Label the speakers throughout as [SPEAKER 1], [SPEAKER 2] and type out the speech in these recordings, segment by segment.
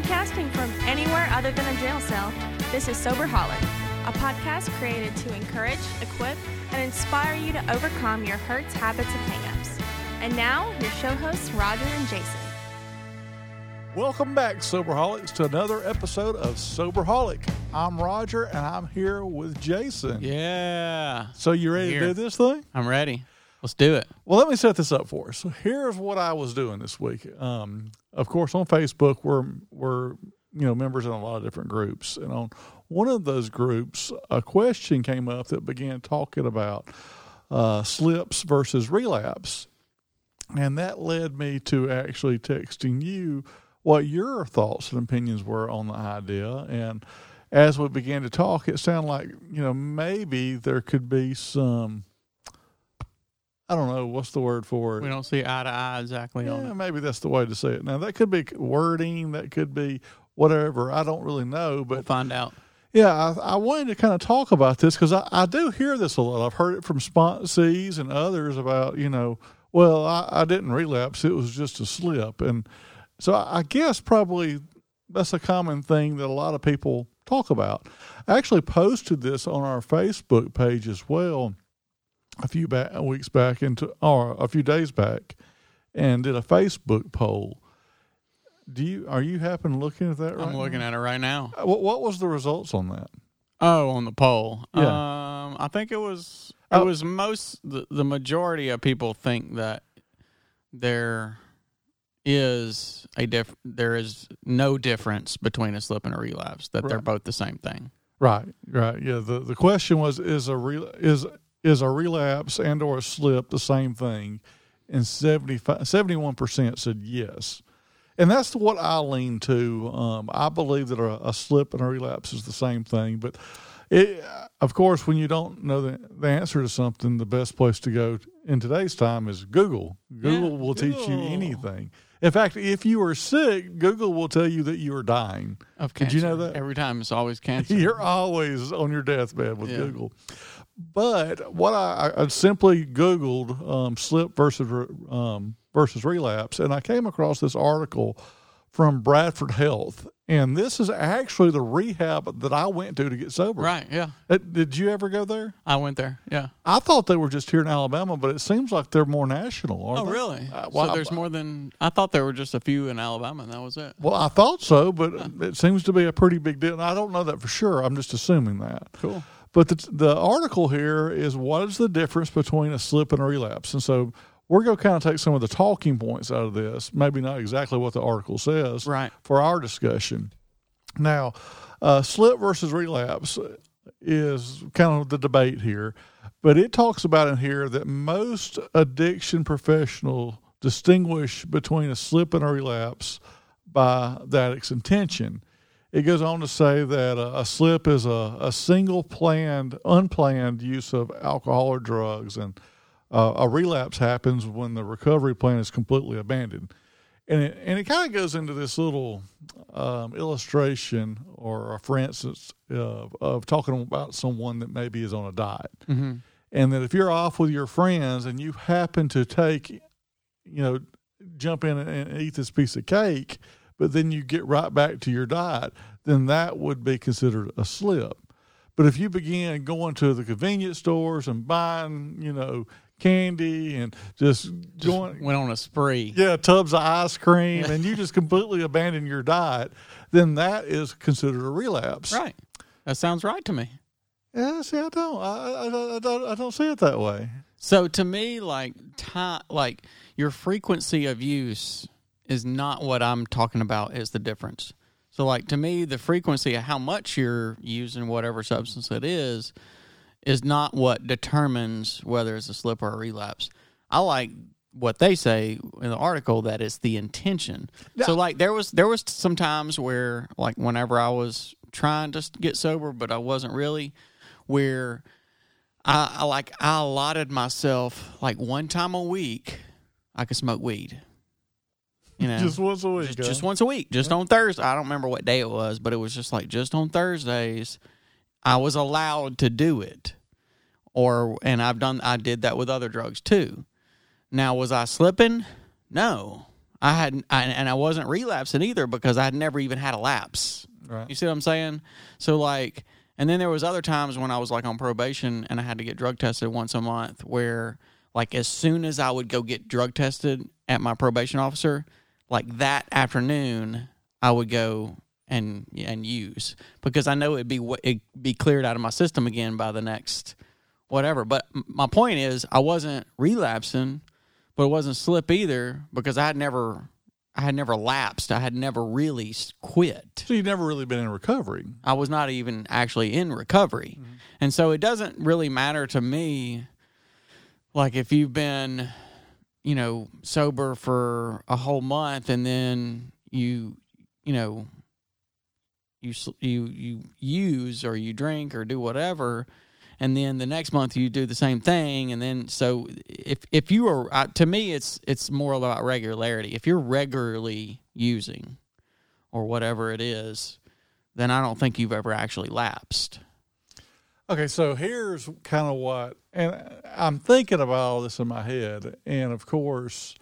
[SPEAKER 1] Podcasting from anywhere other than a jail cell, this is Sober Soberholic, a podcast created to encourage, equip, and inspire you to overcome your hurts, habits, and hangups. And now, your show hosts, Roger and Jason.
[SPEAKER 2] Welcome back, Soberholics, to another episode of Soberholic. I'm Roger, and I'm here with Jason.
[SPEAKER 3] Yeah.
[SPEAKER 2] So you ready
[SPEAKER 3] Here.
[SPEAKER 2] to do this thing?
[SPEAKER 3] I'm ready. Let's do it.
[SPEAKER 2] Well, let me set this up for us. So here's what I was doing this week. Um, of course, on Facebook, we're we're you know members in a lot of different groups, and on one of those groups, a question came up that began talking about uh, slips versus relapse, and that led me to actually texting you what your thoughts and opinions were on the idea and. As we began to talk, it sounded like you know maybe there could be some I don't know what's the word for it.
[SPEAKER 3] We don't see eye to eye exactly on it.
[SPEAKER 2] maybe that's the way to say it. Now that could be wording, that could be whatever. I don't really know,
[SPEAKER 3] We'll
[SPEAKER 2] but
[SPEAKER 3] find out.
[SPEAKER 2] yeah, I, I wanted to kind of talk about this because I, I do hear this a lot. I've heard it from sponsees and others about you know, well, I, I didn't relapse; it was just a slip, and so I, I guess probably that's a common thing that a lot of people talk about. I actually posted this on our Facebook page as well a few back, weeks back into or a few days back, and did a Facebook poll. Do you are you happen looking at that right?
[SPEAKER 3] I'm looking at it right now.
[SPEAKER 2] what what was the results on that?
[SPEAKER 3] Oh, on the poll.
[SPEAKER 2] Yeah.
[SPEAKER 3] Um, I think it was it
[SPEAKER 2] Oh.
[SPEAKER 3] was most the, the majority of people think that there is a diff there is no difference between a slip and a relapse that they're both the same thing.
[SPEAKER 2] Right, right. Yeah. The the question was is a re, is is a relapse and or a slip the same thing? And 71 percent said yes. And that's what I lean to. Um, I believe that a, a slip and a relapse is the same thing. But it, of course, when you don't know the, the answer to something, the best place to go in today's time is Google. Google will teach you anything. In fact, if you are sick, Google will tell you that you are dying.
[SPEAKER 3] Of
[SPEAKER 2] Did you know that?
[SPEAKER 3] Every time it's always cancer.
[SPEAKER 2] You're always on your deathbed with
[SPEAKER 3] Yeah.
[SPEAKER 2] Google. But what I, I simply Googled um, slip versus um, versus relapse, and I came across this article from Bradford Health, and this is actually the rehab that I went to to get sober.
[SPEAKER 3] Right, yeah.
[SPEAKER 2] Uh, Did you ever go there?
[SPEAKER 3] I went there. Yeah.
[SPEAKER 2] I thought they were just here in Alabama, but it seems like they're more national. Aren't
[SPEAKER 3] Oh,
[SPEAKER 2] they?
[SPEAKER 3] really?
[SPEAKER 2] Uh, well,
[SPEAKER 3] so there's more than I thought. There were just a few in Alabama, and that was it.
[SPEAKER 2] Well, I thought so, but it seems to be a pretty big deal. And I don't know that for sure. I'm just assuming that.
[SPEAKER 3] Cool.
[SPEAKER 2] But the, the article here is what is the difference between a slip and a relapse? And so we're going to kind of take some of the talking points out of this, maybe not exactly what the article says,
[SPEAKER 3] Right.
[SPEAKER 2] for our discussion. Now, uh, slip versus relapse is kind of the debate here, but it talks about in here that most addiction professionals distinguish between a slip and a relapse by that addict's intention. It goes on to say that a, a slip is a, a single planned, unplanned use of alcohol or drugs, and uh, a relapse happens when the recovery plan is completely abandoned. And it, and it kind of goes into this little um, illustration or, for instance, uh, of talking about someone that maybe is on a diet.
[SPEAKER 3] Mm-hmm.
[SPEAKER 2] And that if you're off with your friends and you happen to take, you know, jump in and, and eat this piece of cake, but then you get right back to your diet, then that would be considered a slip. But if you begin going to the convenience stores and buying, you know, candy and just, going,
[SPEAKER 3] Went on a spree.
[SPEAKER 2] yeah, tubs of ice cream, and you just completely abandon your diet, then that is considered a relapse.
[SPEAKER 3] Right. That sounds right to me.
[SPEAKER 2] Yeah, see, I don't, I, I, I, don't, I don't see it that way.
[SPEAKER 3] So to me, like time, like your frequency of use is not what I'm talking about. Is the difference? So like to me, the frequency of how much you're using whatever substance it is is not what determines whether it's a slip or a relapse. I like what they say in the article that it's the intention. So like there was there was some times where like whenever I was trying to get sober but I wasn't really where I, I like I allotted myself like one time a week I could smoke weed. You know,
[SPEAKER 2] Just once a week.
[SPEAKER 3] just, just once a week, just on Thursday. I don't remember what day it was, but it was just like just on Thursdays, I was allowed to do it. Or and I've done I did that with other drugs too. Now was I slipping? No. I hadn't, I, and I wasn't relapsing either because I had never even had a lapse.
[SPEAKER 2] Right.
[SPEAKER 3] You see what I'm saying? So like, and then there was other times when I was like on probation and I had to get drug tested once a month. Where like as soon as I would go get drug tested at my probation officer, like that afternoon I would go and and use because I know it'd be it'd be cleared out of my system again by the next whatever. But my point is, I wasn't relapsing, but it wasn't slip either because I had never I had never lapsed. I had never really quit.
[SPEAKER 2] So you've never really been in recovery.
[SPEAKER 3] I was not even actually in recovery. Mm-hmm. And so it doesn't really matter to me like if you've been you know sober for a whole month and then you you know you you you use or you drink or do whatever and then the next month you do the same thing and then so if if you are uh, to me it's it's more about regularity. If you're regularly using or whatever it is then i don't think you've ever actually lapsed
[SPEAKER 2] okay so here's kind of what and i'm thinking about all this in my head and of course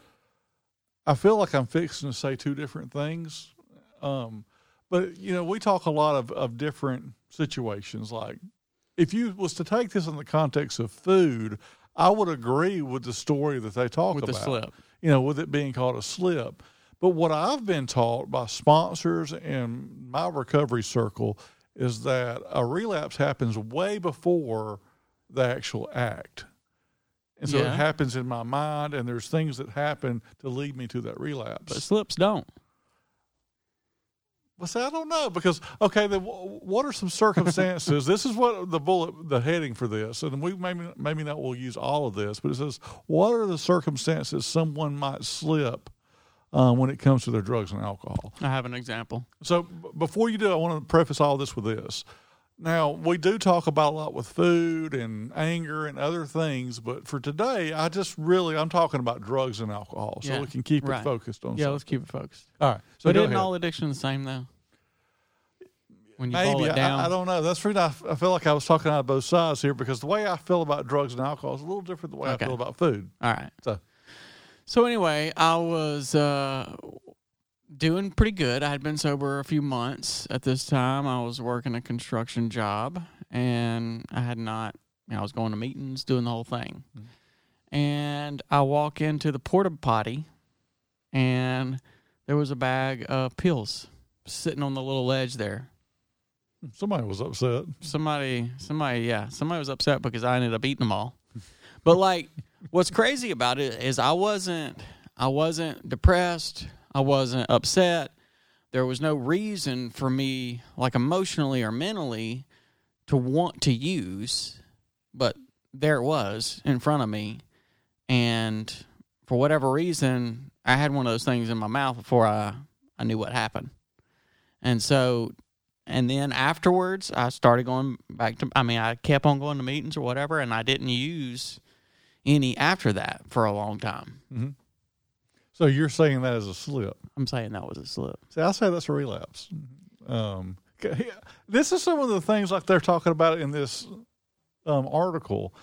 [SPEAKER 2] i feel like i'm fixing to say two different things um, but you know we talk a lot of, of different situations like if you was to take this in the context of food, I would agree with the story that they talk
[SPEAKER 3] with
[SPEAKER 2] about.
[SPEAKER 3] the slip.
[SPEAKER 2] You know, with it being called a slip. But what I've been taught by sponsors and my recovery circle is that a relapse happens way before the actual act. And so
[SPEAKER 3] Yeah.
[SPEAKER 2] it happens in my mind, and there's things that happen to lead me to that relapse.
[SPEAKER 3] But slips don't.
[SPEAKER 2] Well, see, I don't know because okay, then wh- what are some circumstances? this is what the bullet, the heading for this, and we maybe maybe not will use all of this, but it says what are the circumstances someone might slip uh, when it comes to their drugs and alcohol.
[SPEAKER 3] I have an example.
[SPEAKER 2] So b- before you do, I want to preface all this with this. Now we do talk about a lot with food and anger and other things, but for today, I just really I'm talking about drugs and alcohol, so
[SPEAKER 3] Yeah,
[SPEAKER 2] we can keep
[SPEAKER 3] right.
[SPEAKER 2] it focused on.
[SPEAKER 3] Yeah,
[SPEAKER 2] something.
[SPEAKER 3] let's keep it focused.
[SPEAKER 2] all right. So
[SPEAKER 3] but isn't
[SPEAKER 2] ahead.
[SPEAKER 3] all addiction the same though? When you
[SPEAKER 2] Maybe I, I don't know. That's the reason I, I feel like I was talking out of both sides here because the way I feel about drugs and alcohol is a little different than the way
[SPEAKER 3] Okay.
[SPEAKER 2] I feel about food.
[SPEAKER 3] All right.
[SPEAKER 2] So
[SPEAKER 3] So anyway, I was uh, doing pretty good. I had been sober a few months at this time. I was working a construction job, and I had not. You know, I was going to meetings, doing the whole thing, and I walk into the porta potty, and there was a bag of pills sitting on the little ledge there.
[SPEAKER 2] somebody was upset.
[SPEAKER 3] somebody somebody yeah somebody was upset because i ended up eating them all but like what's crazy about it is i wasn't i wasn't depressed. I wasn't upset. There was no reason for me like emotionally or mentally to want to use but there it was in front of me. And for whatever reason i had one of those things in my mouth before i i knew what happened. And so and then afterwards i started going back to i mean i kept on going to meetings or whatever and i didn't use any after that for a long time
[SPEAKER 2] So you're saying that as a slip?
[SPEAKER 3] i'm saying that was a slip
[SPEAKER 2] See, I say that's a relapse. Um, this is some of the things like they're talking about in this um, article.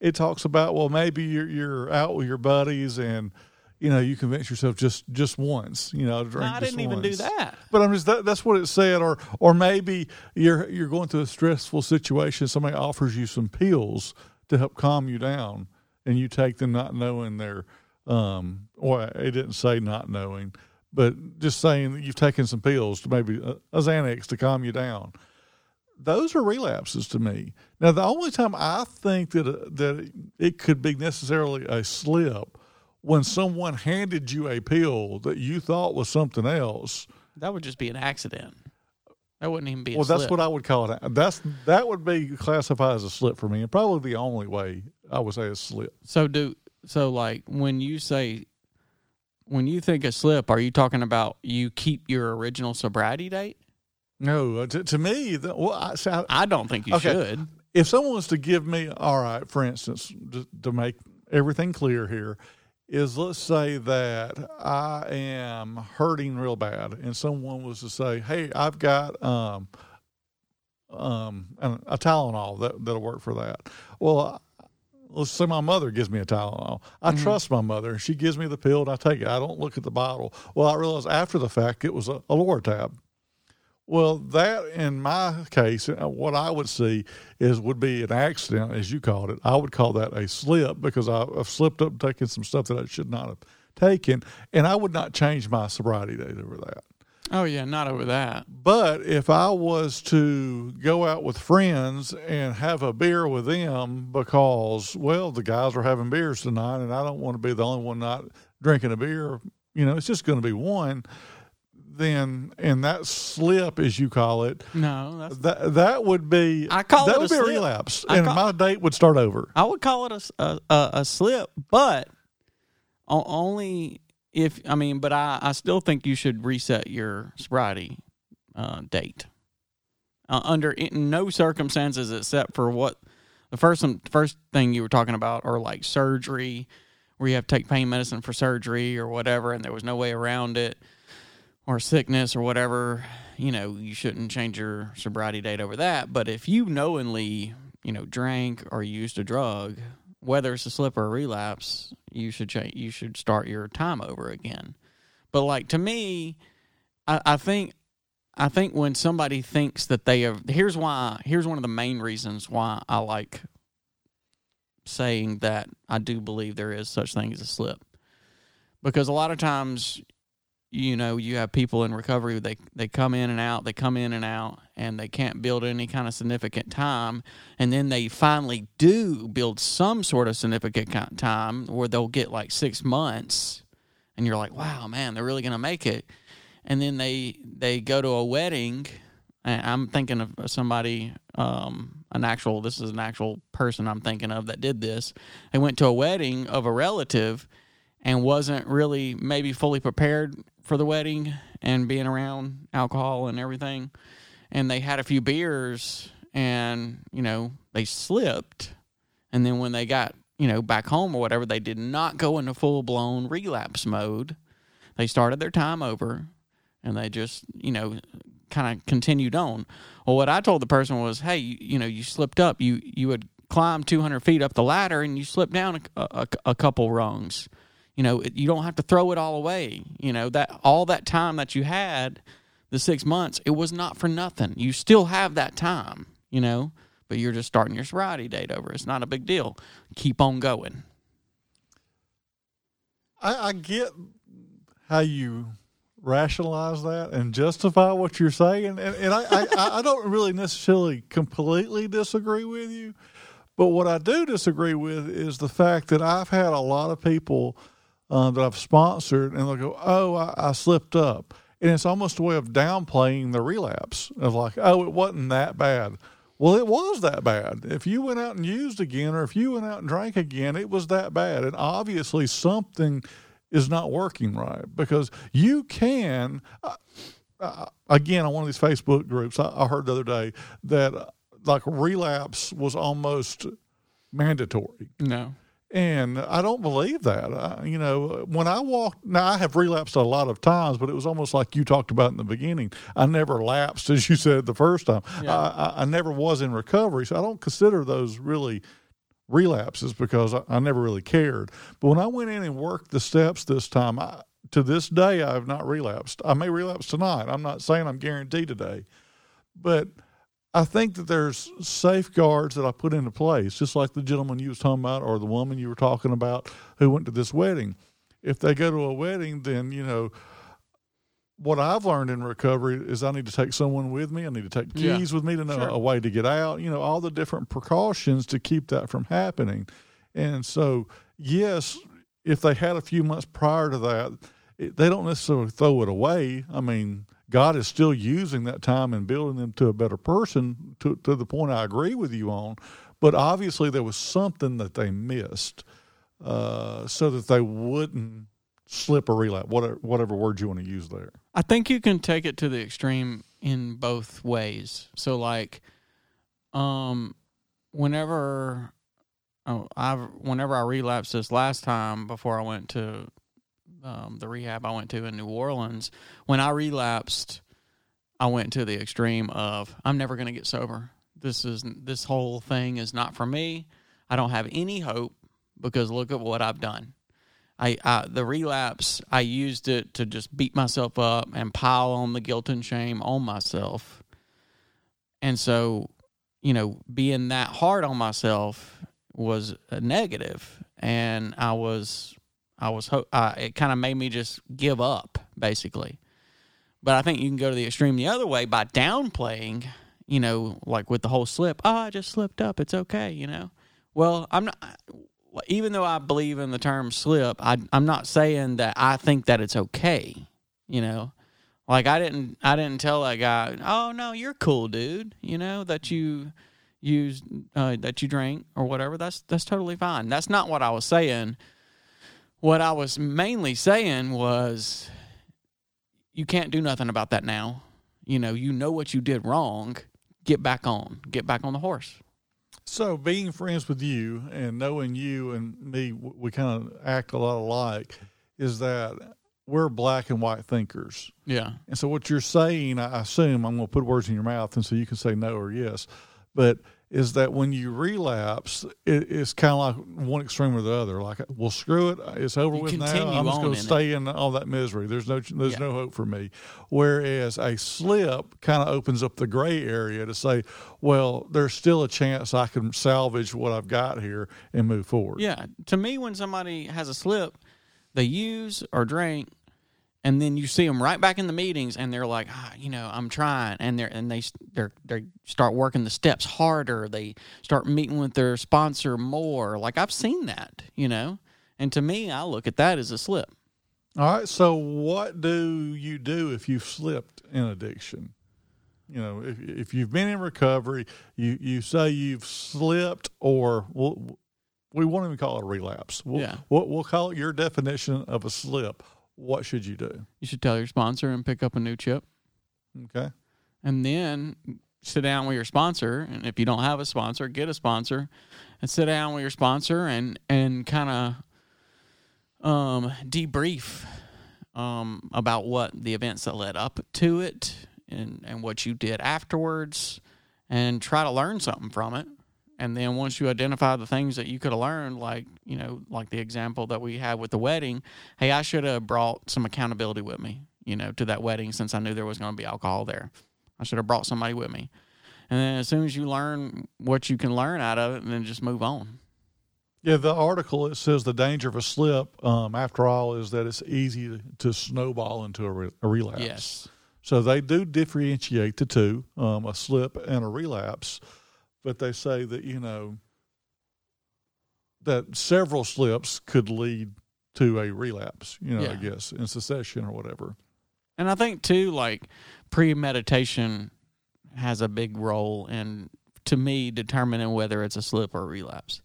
[SPEAKER 2] It talks about well, maybe you're you're out with your buddies and you know you convince yourself just just once. You know, to
[SPEAKER 3] no,
[SPEAKER 2] drink
[SPEAKER 3] i didn't even do that
[SPEAKER 2] But I'm just that, that's what it said, or or maybe you're you're going through a stressful situation. Somebody offers you some pills to help calm you down, and you take them not knowing they're, um, or it didn't say not knowing, but just saying that you've taken some pills to maybe a, a Xanax to calm you down. Those are relapses to me. Now, the only time I think that uh, that it could be necessarily a slip when someone handed you a pill that you thought was something else.
[SPEAKER 3] that would just be an accident that wouldn't even be a
[SPEAKER 2] Well, that's
[SPEAKER 3] slip.
[SPEAKER 2] what I would call it. That's that would be classified as a slip for me, and probably the only way I would say a slip.
[SPEAKER 3] so do so like when you say when you think of slip are you talking about you keep your original sobriety date
[SPEAKER 2] No, uh, to, to me, the, well, I, see, I,
[SPEAKER 3] i don't think you
[SPEAKER 2] Okay.
[SPEAKER 3] should
[SPEAKER 2] if someone was to give me, all right, for instance, to, to make everything clear here, is let's say that I am hurting real bad, and someone was to say, "Hey, I've got um, um, an- a Tylenol that that'll work for that." Well, let's say my mother gives me a Tylenol. I
[SPEAKER 3] Mm-hmm.
[SPEAKER 2] trust my mother. And she gives me the pill and I take it. I don't look at the bottle. Well, I realized after the fact it was a, a Loratab. Well, that in my case, uh, what I would see is would be an accident, as you called it. I would call that a slip because I've slipped up and taken some stuff that I should not have taken, and I would not change my sobriety date over that.
[SPEAKER 3] Oh yeah, not over that.
[SPEAKER 2] But if I was to go out with friends and have a beer with them because, well, the guys are having beers tonight and I don't want to be the only one not drinking a beer, you know, it's just going to be one, then, and that slip, as you call it,
[SPEAKER 3] No,
[SPEAKER 2] that that would be,
[SPEAKER 3] I call
[SPEAKER 2] that
[SPEAKER 3] it
[SPEAKER 2] would
[SPEAKER 3] a
[SPEAKER 2] be a relapse.
[SPEAKER 3] I
[SPEAKER 2] and
[SPEAKER 3] call-
[SPEAKER 2] my date would start over.
[SPEAKER 3] I would call it a a slip, but only if I mean, but I, I still think you should reset your sobriety uh, date uh, under no circumstances except for what the first first thing you were talking about, or like surgery, where you have to take pain medicine for surgery or whatever, and there was no way around it, or sickness or whatever. You know, you shouldn't change your sobriety date over that. But if you knowingly, you know, drank or used a drug, whether it's a slip or a relapse, you should change. You should start your time over again. But like to me, I, I think I think when somebody thinks that they have here's why here's one of the main reasons why I like saying that I do believe there is such thing as a slip. Because a lot of times you know, you have people in recovery they they come in and out, they come in and out and they can't build any kind of significant time and then they finally do build some sort of significant time where they'll get like 6 months and you're like, "Wow, man, they're really going to make it." and then they they go to a wedding i'm thinking of somebody um an actual this is an actual person i'm thinking of that did this they went to a wedding of a relative and wasn't really maybe fully prepared for the wedding and being around alcohol and everything. And they had a few beers and you know they slipped. And then when they got you know back home or whatever they did not go into full blown relapse mode. They started their time over and they just you know kind of continued on. Well what i told the person was hey you, you know you slipped up. You you would climb 200 feet up the ladder and you slipped down a, a, a couple rungs you know it, you don't have to throw it all away. You know that all that time that you had the six months it was not for nothing. You still have that time you know but you're just starting your sobriety date over. It's not a big deal. Keep on going.
[SPEAKER 2] I, I get how you rationalize that and justify what you're saying, and, and I, I, I don't really necessarily completely disagree with you, but what I do disagree with is the fact that I've had a lot of people uh, that I've sponsored, and they'll go, "Oh, I, I slipped up," and it's almost a way of downplaying the relapse of like, "Oh, it wasn't that bad." Well, it was that bad. If you went out and used again, or if you went out and drank again, it was that bad. And obviously, something is not working right because you can. Uh, uh, again, on one of these Facebook groups, I, I heard the other day that uh, like relapse was almost mandatory.
[SPEAKER 3] no
[SPEAKER 2] And I don't believe that. I, you know, when I walked, now I have relapsed a lot of times, but it was almost like you talked about in the beginning. I never lapsed, as you said the first time.
[SPEAKER 3] Yeah.
[SPEAKER 2] I, I, never was in recovery, so I don't consider those really relapses because I, I never really cared. But when I went in and worked the steps this time, I, to this day, I have not relapsed. I may relapse tonight. I'm not saying I'm guaranteed today, but I think that there's safeguards that I put into place, just like the gentleman you was talking about or the woman you were talking about who went to this wedding. If they go to a wedding, then you know what I've learned in recovery is I need to take someone with me. I need to take
[SPEAKER 3] Yeah.
[SPEAKER 2] keys with me to know
[SPEAKER 3] Sure.
[SPEAKER 2] a way to get out. You know all the different precautions to keep that from happening. And so, yes, if they had a few months prior to that, it, they don't necessarily throw it away. I mean, God is still using that time and building them to a better person to, to the point I agree with you on. But obviously, there was something that they missed uh, so that they wouldn't slip or relapse, whatever, whatever word you want to use there.
[SPEAKER 3] I think you can take it to the extreme in both ways. So like um whenever oh, I whenever I relapsed this last time before I went to um, the rehab I went to in New Orleans, when I relapsed, I went to the extreme of I'm never going to get sober. This is this whole thing is not for me. I don't have any hope because look at what I've done. I, I the relapse I used it to just beat myself up and pile on the guilt and shame on myself. And so, you know, being that hard on myself was a negative and I was I was ho- it kind of made me just give up basically. But I think you can go to the extreme the other way by downplaying, you know, like with the whole slip. Oh, I just slipped up. It's okay, you know. Well, I'm not even though I believe in the term slip, I, I'm not saying that I think that it's okay. You know, like I didn't I didn't tell that guy, oh no, you're cool, dude. You know that you use uh, that you drink or whatever. That's that's totally fine. That's not what I was saying. What I was mainly saying was, you can't do nothing about that now. You know, you know what you did wrong. Get back on. Get back on the horse.
[SPEAKER 2] So, being friends with you and knowing you and me, we kind of act a lot alike. Is that we're black and white thinkers.
[SPEAKER 3] Yeah.
[SPEAKER 2] And so, what you're saying, I assume, I'm going to put words in your mouth, and so you can say no or yes, but is that when you relapse, it, it's kind of like one extreme or the other. Like, well, screw it, it's over
[SPEAKER 3] You
[SPEAKER 2] with now. I'm just going to stay in all that misery. There's no, there's
[SPEAKER 3] Yeah.
[SPEAKER 2] no hope for me. Whereas a slip kind of opens up the gray area to say, well, there's still a chance I can salvage what I've got here and move forward.
[SPEAKER 3] Yeah. To me, when somebody has a slip, they use or drink, and then you see them right back in the meetings, and they're like, ah, you know, I'm trying, and they're and they they they start working the steps harder. They start meeting with their sponsor more. Like I've seen that, you know. And to me, I look at that as a slip.
[SPEAKER 2] All right. So, what do you do if you've slipped in addiction? You know, if if you've been in recovery, you you say you've slipped, or we'll, we won't even call it a relapse. We'll,
[SPEAKER 3] Yeah.
[SPEAKER 2] we'll, we'll call it your definition of a slip. What should you do?
[SPEAKER 3] You should tell your sponsor and pick up a new chip.
[SPEAKER 2] Okay.
[SPEAKER 3] and then sit down with your sponsor and if you don't have a sponsor get a sponsor and sit down with your sponsor and and kind of um debrief um about what the events that led up to it and and what you did afterwards and try to learn something from it and then once you identify the things that you could have learned like you know like the example that we had with the wedding hey i should have brought some accountability with me you know to that wedding since i knew there was going to be alcohol there. I should have brought somebody with me. And then as soon as you learn what you can learn out of it and then just move on.
[SPEAKER 2] Yeah, the article it says the danger of a slip, um, after all, is that it's easy to, snowball into a, re- a relapse.
[SPEAKER 3] yes.
[SPEAKER 2] So they do differentiate the two, um, a slip and a relapse, but they say that you know that several slips could lead to a relapse. You know, I guess in secession or whatever.
[SPEAKER 3] And I think too, like premeditation has a big role in, to me, determining whether it's a slip or a relapse.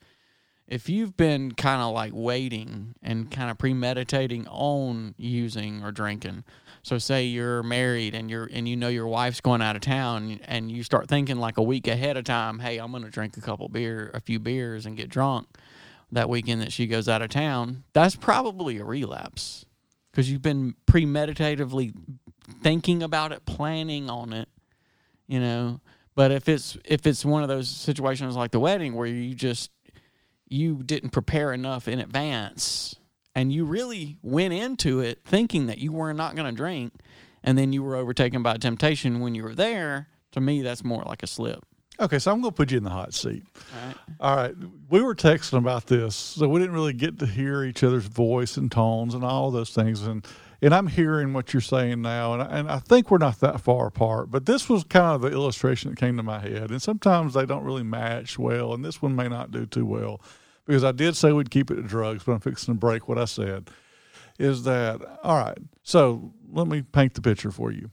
[SPEAKER 3] If you've been kind of like waiting and kind of premeditating on using or drinking, so say you're married and you're and you know your wife's going out of town and you start thinking like a week ahead of time, hey, I'm going to drink a couple beer, a few beers and get drunk that weekend that she goes out of town. That's probably a relapse because you've been premeditatively thinking about it, planning on it, you know. But if it's if it's one of those situations like the wedding where you just you didn't prepare enough in advance and you really went into it thinking that you were not going to drink and then you were overtaken by temptation when you were there, to me that's more like a slip.
[SPEAKER 2] Okay, so I'm going to put you in the hot seat.
[SPEAKER 3] All right.
[SPEAKER 2] All right, we were texting about this, so we didn't really get to hear each other's voice and tones and all those things. And and I'm hearing what you're saying now, and I, and I think we're not that far apart. But this was kind of the illustration that came to my head, and sometimes they don't really match well, and this one may not do too well because I did say we'd keep it to drugs, but I'm fixing to break what I said. Is that all right? So let me paint the picture for you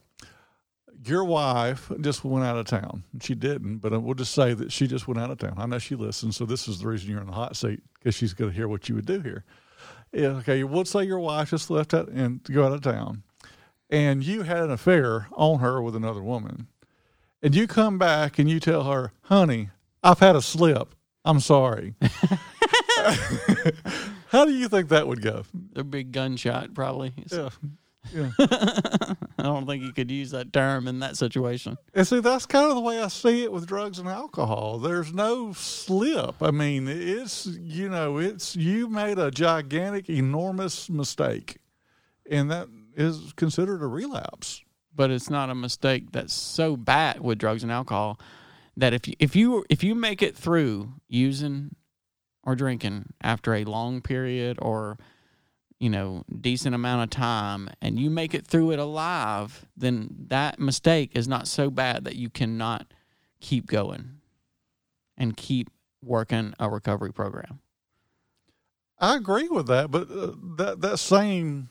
[SPEAKER 2] your wife just went out of town. She didn't, but we'll just say that she just went out of town. I know she listens, so this is the reason you're in the hot seat because she's going to hear what you would do here. Yeah, okay, we'll say your wife just left out and to go out of town, and you had an affair on her with another woman, and you come back and you tell her, "Honey, I've had a slip. I'm sorry." How do you think that would go?
[SPEAKER 3] A big gunshot, probably.
[SPEAKER 2] Yeah, yeah.
[SPEAKER 3] I don't don't think you could use that term in that situation.
[SPEAKER 2] And see, that's kind of the way I see it with drugs and alcohol. There's no slip. I mean, it's you know, it's you made a gigantic, enormous mistake, and that is considered a relapse.
[SPEAKER 3] But it's not a mistake that's so bad with drugs and alcohol that if you, if you if you make it through using or drinking after a long period or you know decent amount of time and you make it through it alive then that mistake is not so bad that you cannot keep going and keep working a recovery program.
[SPEAKER 2] I agree with that, but uh, that that same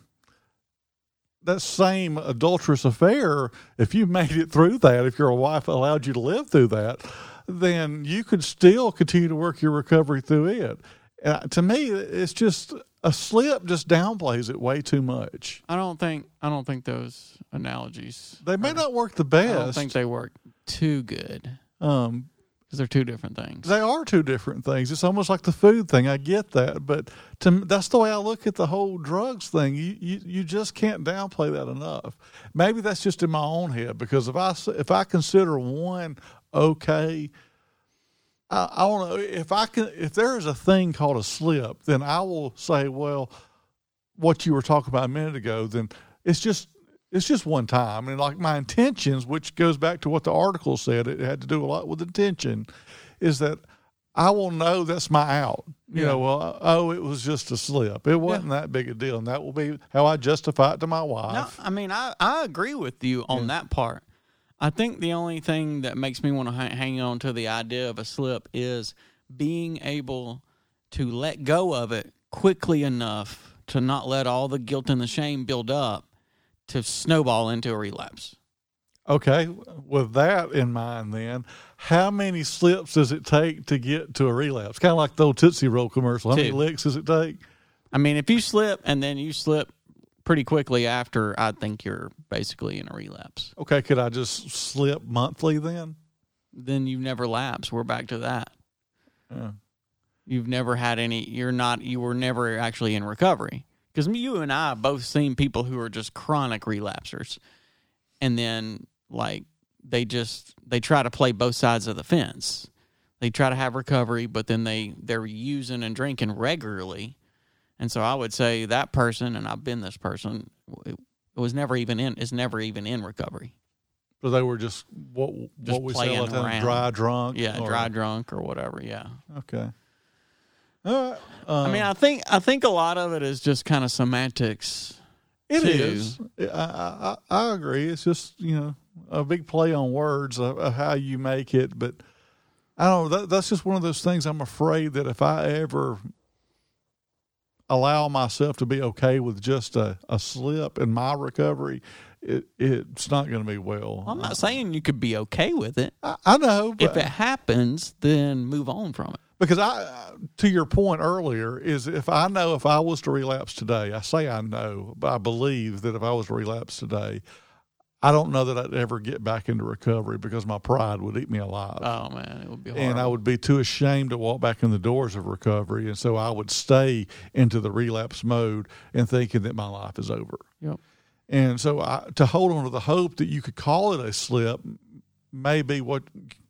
[SPEAKER 2] that same adulterous affair, if you made it through that, if your wife allowed you to live through that, then you could still continue to work your recovery through it. And to me, it's just a slip just downplays it way too much.
[SPEAKER 3] i don't think i don't think those analogies
[SPEAKER 2] They may
[SPEAKER 3] are-
[SPEAKER 2] not work the best.
[SPEAKER 3] i don't think they work too good
[SPEAKER 2] um,
[SPEAKER 3] because they're two different things
[SPEAKER 2] They are two different things. It's almost like the food thing. I get that, but to that's the way I look at the whole drugs thing. You you, you just can't downplay that enough. Maybe that's just in my own head because if I if I consider one okay, I, I want to if I can if there is a thing called a slip, then I will say, well, what you were talking about a minute ago, then it's just it's just one time and like my intentions which goes back to what the article said it had to do a lot with intention is that i will know that's my out you
[SPEAKER 3] Yeah.
[SPEAKER 2] know well uh, oh it was just a slip it wasn't that big a deal and that will be how i justify it to my wife.
[SPEAKER 3] No, I mean I, I agree with you on that part. I think the only thing that makes me want to ha- hang on to the idea of a slip is being able to let go of it quickly enough to not let all the guilt and the shame build up to snowball into a relapse.
[SPEAKER 2] okay with that in mind then how many slips does it take to get to a relapse? Kind of like the old tootsie roll commercial. How many licks does it take?
[SPEAKER 3] I mean, if you slip and then you slip pretty quickly after, I think you're basically in a relapse.
[SPEAKER 2] okay could i just slip monthly then
[SPEAKER 3] Then you've never lapsed. We're back to that.
[SPEAKER 2] Yeah.
[SPEAKER 3] You've never had any. You're not. You were never actually in recovery because you and I have both seen people who are just chronic relapsers, and then like they just they try to play both sides of the fence. They try to have recovery, but then they they're using and drinking regularly, and so I would say that person, and I've been this person, it, was never even in. Is never even in recovery.
[SPEAKER 2] So they were just what
[SPEAKER 3] Just
[SPEAKER 2] what we say
[SPEAKER 3] playing
[SPEAKER 2] all
[SPEAKER 3] around.
[SPEAKER 2] dry drunk.
[SPEAKER 3] Yeah,
[SPEAKER 2] or-
[SPEAKER 3] dry drunk or whatever. Yeah.
[SPEAKER 2] Okay. Right. Um,
[SPEAKER 3] I mean, I think I think a lot of it is just kind of semantics.
[SPEAKER 2] it
[SPEAKER 3] too.
[SPEAKER 2] is. I, I I I agree. It's just you know a big play on words of, of how you make it, but I don't. know. That, that's just one of those things. I'm afraid that if I ever allow myself to be okay with just a, a slip in my recovery, it it's not going to be well.
[SPEAKER 3] I'm not saying you could be okay with it.
[SPEAKER 2] I, I know, but
[SPEAKER 3] If it happens, then move on from it.
[SPEAKER 2] because I, to your point earlier, is if I know if I was to relapse today, I say I know, but I believe that if I was to relapse today, I don't know that I'd ever get back into recovery because my pride would eat me alive.
[SPEAKER 3] Oh man, it would be hard.
[SPEAKER 2] and I would be too ashamed to walk back in the doors of recovery. And so I would stay into the relapse mode and thinking that my life is over.
[SPEAKER 3] Yep.
[SPEAKER 2] And so I, to hold on to the hope that you could call it a slip may be what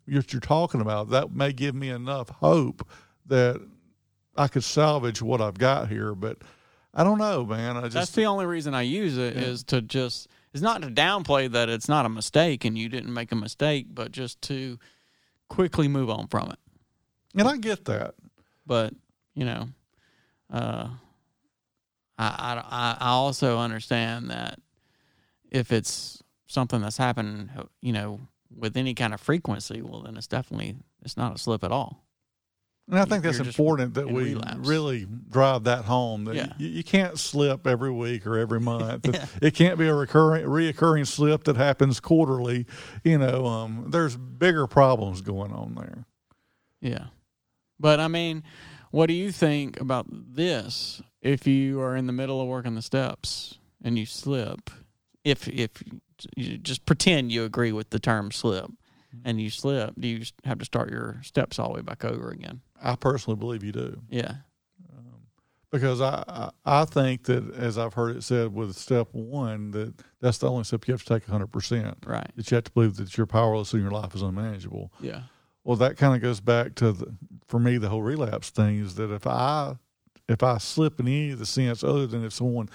[SPEAKER 2] you're, you're talking about. That may give me enough hope that I could salvage what I've got here. But I don't know, man. I just, That's
[SPEAKER 3] the only reason I use it is to just it's not to downplay that it's not a mistake and you didn't make a mistake, but just to quickly move on from it.
[SPEAKER 2] and I get that.
[SPEAKER 3] But you know, uh, I, I I also understand that if it's something that's happened, you know, with any kind of frequency, well, then it's definitely it's not a slip at all.
[SPEAKER 2] And I think that's important that we
[SPEAKER 3] relapse.
[SPEAKER 2] really drive that home. That
[SPEAKER 3] Yeah.
[SPEAKER 2] you, you can't slip every week or every month.
[SPEAKER 3] Yeah.
[SPEAKER 2] It can't be a recurring, reoccurring slip that happens quarterly. You know, um, there's bigger problems going on there.
[SPEAKER 3] Yeah. But I mean, what do you think about this? If you are in the middle of working the steps and you slip, if if you just pretend you agree with the term slip Mm-hmm. and you slip, do you have to start your steps all the way back over again?
[SPEAKER 2] I personally believe you do.
[SPEAKER 3] Yeah.
[SPEAKER 2] Um, because I, I I think that as I've heard it said with step one that that's the only step you have to take 100 percent.
[SPEAKER 3] Right.
[SPEAKER 2] That you have to believe that you're powerless and your life is unmanageable.
[SPEAKER 3] Yeah.
[SPEAKER 2] Well, that kind of goes back to the, for me the whole relapse thing is that if I if I slip in any of the sense other than if someone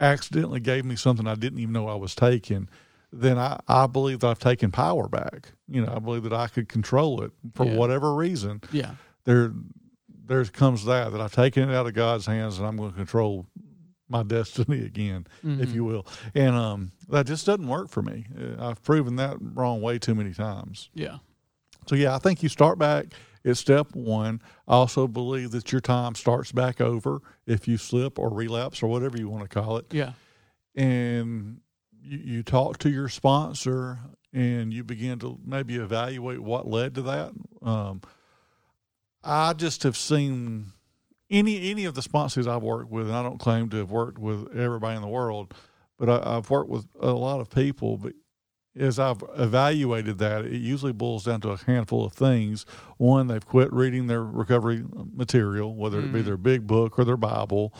[SPEAKER 2] accidentally gave me something I didn't even know I was taking, then I, I believe that I've taken power back. You know, I believe that I could control it for
[SPEAKER 3] Yeah.
[SPEAKER 2] whatever reason.
[SPEAKER 3] Yeah.
[SPEAKER 2] There there comes that that I've taken it out of God's hands and I'm going to control my destiny again, if you will. And um, that just doesn't work for me. Uh, I've proven that wrong way too many times.
[SPEAKER 3] Yeah.
[SPEAKER 2] So yeah, I think you start back at step one. I also believe that your time starts back over if you slip or relapse or whatever you want to call it.
[SPEAKER 3] Yeah.
[SPEAKER 2] And you, you talk to your sponsor and you begin to maybe evaluate what led to that. Um, I just have seen any any of the sponsors I've worked with, and I don't claim to have worked with everybody in the world, but I, I've worked with a lot of people. But as I've evaluated that, it usually boils down to a handful of things. One, they've quit reading their recovery material, whether it be their big book or their Bible.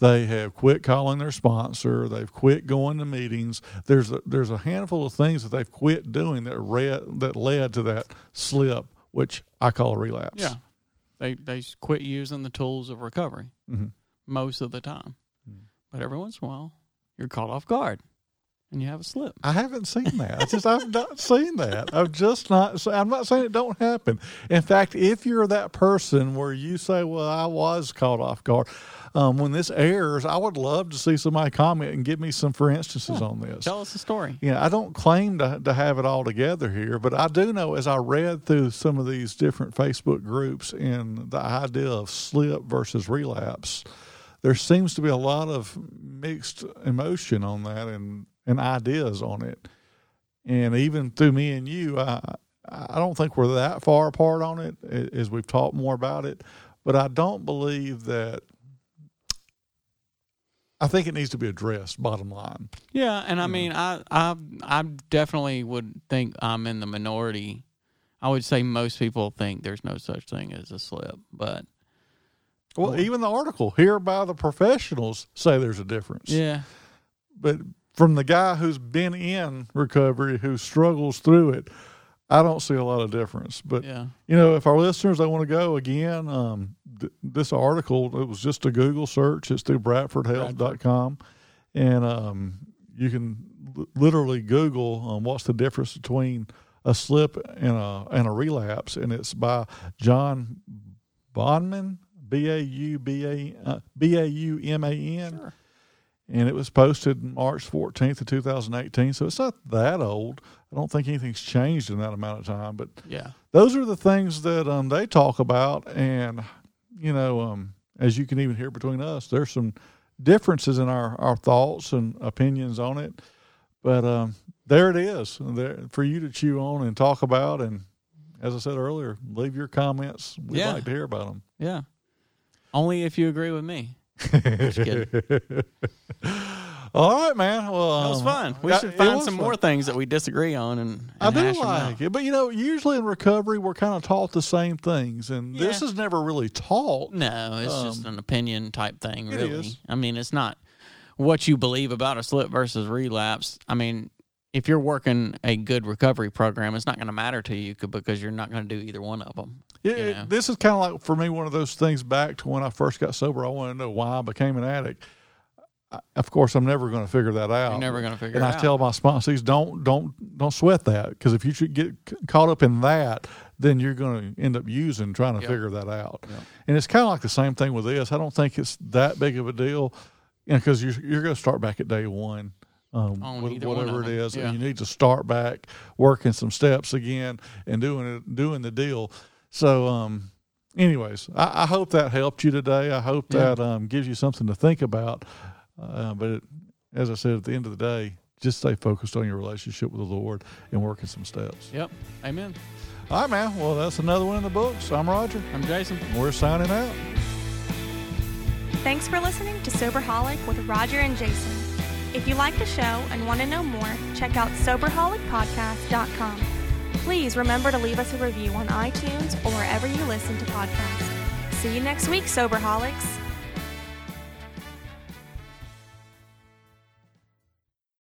[SPEAKER 2] They have quit calling their sponsor. They've quit going to meetings. There's a, there's a handful of things that they've quit doing that read, that led to that slip, which I call a relapse.
[SPEAKER 3] Yeah. They they quit using the tools of recovery
[SPEAKER 2] Mhm.
[SPEAKER 3] most of the time.
[SPEAKER 2] Mm.
[SPEAKER 3] But every once in a while, you're caught off guard and you have a slip.
[SPEAKER 2] I haven't seen that. I just I've not seen that. I've just not. I'm not saying it don't happen. In fact, if you're that person where you say, "Well, I was caught off guard," um, when this airs, I would love to see somebody comment and give me some for instances on this.
[SPEAKER 3] Tell us the story.
[SPEAKER 2] you know, I don't claim to, to have it all together here, but I do know as I read through some of these different Facebook groups and the idea of slip versus relapse, there seems to be a lot of mixed emotion on that and, and ideas on it. And even through me and you, I, I don't think we're that far apart on it as we've talked more about it, but I don't believe that. I think it needs to be addressed. Bottom line,
[SPEAKER 3] Yeah, and I mean, I, I, I definitely would think I'm in the minority. I would say most people think there's no such thing as a slip, but
[SPEAKER 2] Well, oh. even the article here by the professionals say there's a difference.
[SPEAKER 3] yeah,
[SPEAKER 2] But from the guy who's been in recovery, who struggles through it, I don't see a lot of difference. But
[SPEAKER 3] yeah,
[SPEAKER 2] you know, if our listeners they want to go again, um, th- this article it was just a Google search. It's through BradfordHealth.com, and um, you can l- literally Google um, what's the difference between a slip and a and a relapse, and it's by John Bauman, B A U B A uh, B A U M A N,
[SPEAKER 3] Sure.
[SPEAKER 2] And it was posted March fourteenth of two thousand eighteen. So it's not that old. I don't think anything's changed in that amount of time, but
[SPEAKER 3] yeah,
[SPEAKER 2] those are the things that um, they talk about and you know um, as you can even hear between us there's some differences in our, our thoughts and opinions on it but um, there it is there for you to chew on and talk about and as i said earlier leave your comments we'd
[SPEAKER 3] Yeah.
[SPEAKER 2] like to hear about them
[SPEAKER 3] yeah. Only if you agree with me. Just kidding.
[SPEAKER 2] all right man well
[SPEAKER 3] That was
[SPEAKER 2] um,
[SPEAKER 3] fun. We
[SPEAKER 2] yeah,
[SPEAKER 3] should find some
[SPEAKER 2] fun.
[SPEAKER 3] more things that we disagree on, and, and
[SPEAKER 2] I do like it, but you know, usually in recovery, we're kind of taught the same things, and this is never really taught.
[SPEAKER 3] No, it's just
[SPEAKER 2] Um,
[SPEAKER 3] an opinion type thing, really. I mean, it's not what you believe about a slip versus relapse. I mean, if you're working a good recovery program, it's not going to matter to you because you're not going to do either one of them.
[SPEAKER 2] Yeah,
[SPEAKER 3] you
[SPEAKER 2] it-
[SPEAKER 3] know?
[SPEAKER 2] this is kind of like for me one of those things back to when I first got sober. I want to know why I became an addict. I, of course, I'm never going to figure that out.
[SPEAKER 3] You're never going to figure out
[SPEAKER 2] and
[SPEAKER 3] it
[SPEAKER 2] I
[SPEAKER 3] out.
[SPEAKER 2] tell my sponsors, don't don't don't sweat that because if you should get caught up in that, then you're going to end up using trying to
[SPEAKER 3] Yep.
[SPEAKER 2] figure that out.
[SPEAKER 3] Yep.
[SPEAKER 2] And it's kind of like the same thing with this. I don't think it's that big of a deal, you know, because you're you're going to start back at day one. Um, with whatever it is,
[SPEAKER 3] Yeah.
[SPEAKER 2] and you need to start back working some steps again and doing it, doing the deal. So, um, anyways, I, I hope that helped you today. I hope
[SPEAKER 3] Yeah.
[SPEAKER 2] that um, gives you something to think about. Uh, but it, as I said, at the end of the day, just stay focused on your relationship with the Lord and working some steps.
[SPEAKER 3] Yep. Amen.
[SPEAKER 2] All right, man. Well, that's another one in the books. I'm Roger.
[SPEAKER 3] I'm Jason.
[SPEAKER 2] We're signing out.
[SPEAKER 1] Thanks for listening to Soberholic with Roger and Jason. If you like the show and want to know more, check out SoberholicPodcast.com. Please remember to leave us a review on iTunes or wherever you listen to podcasts. See you next week, Soberholics.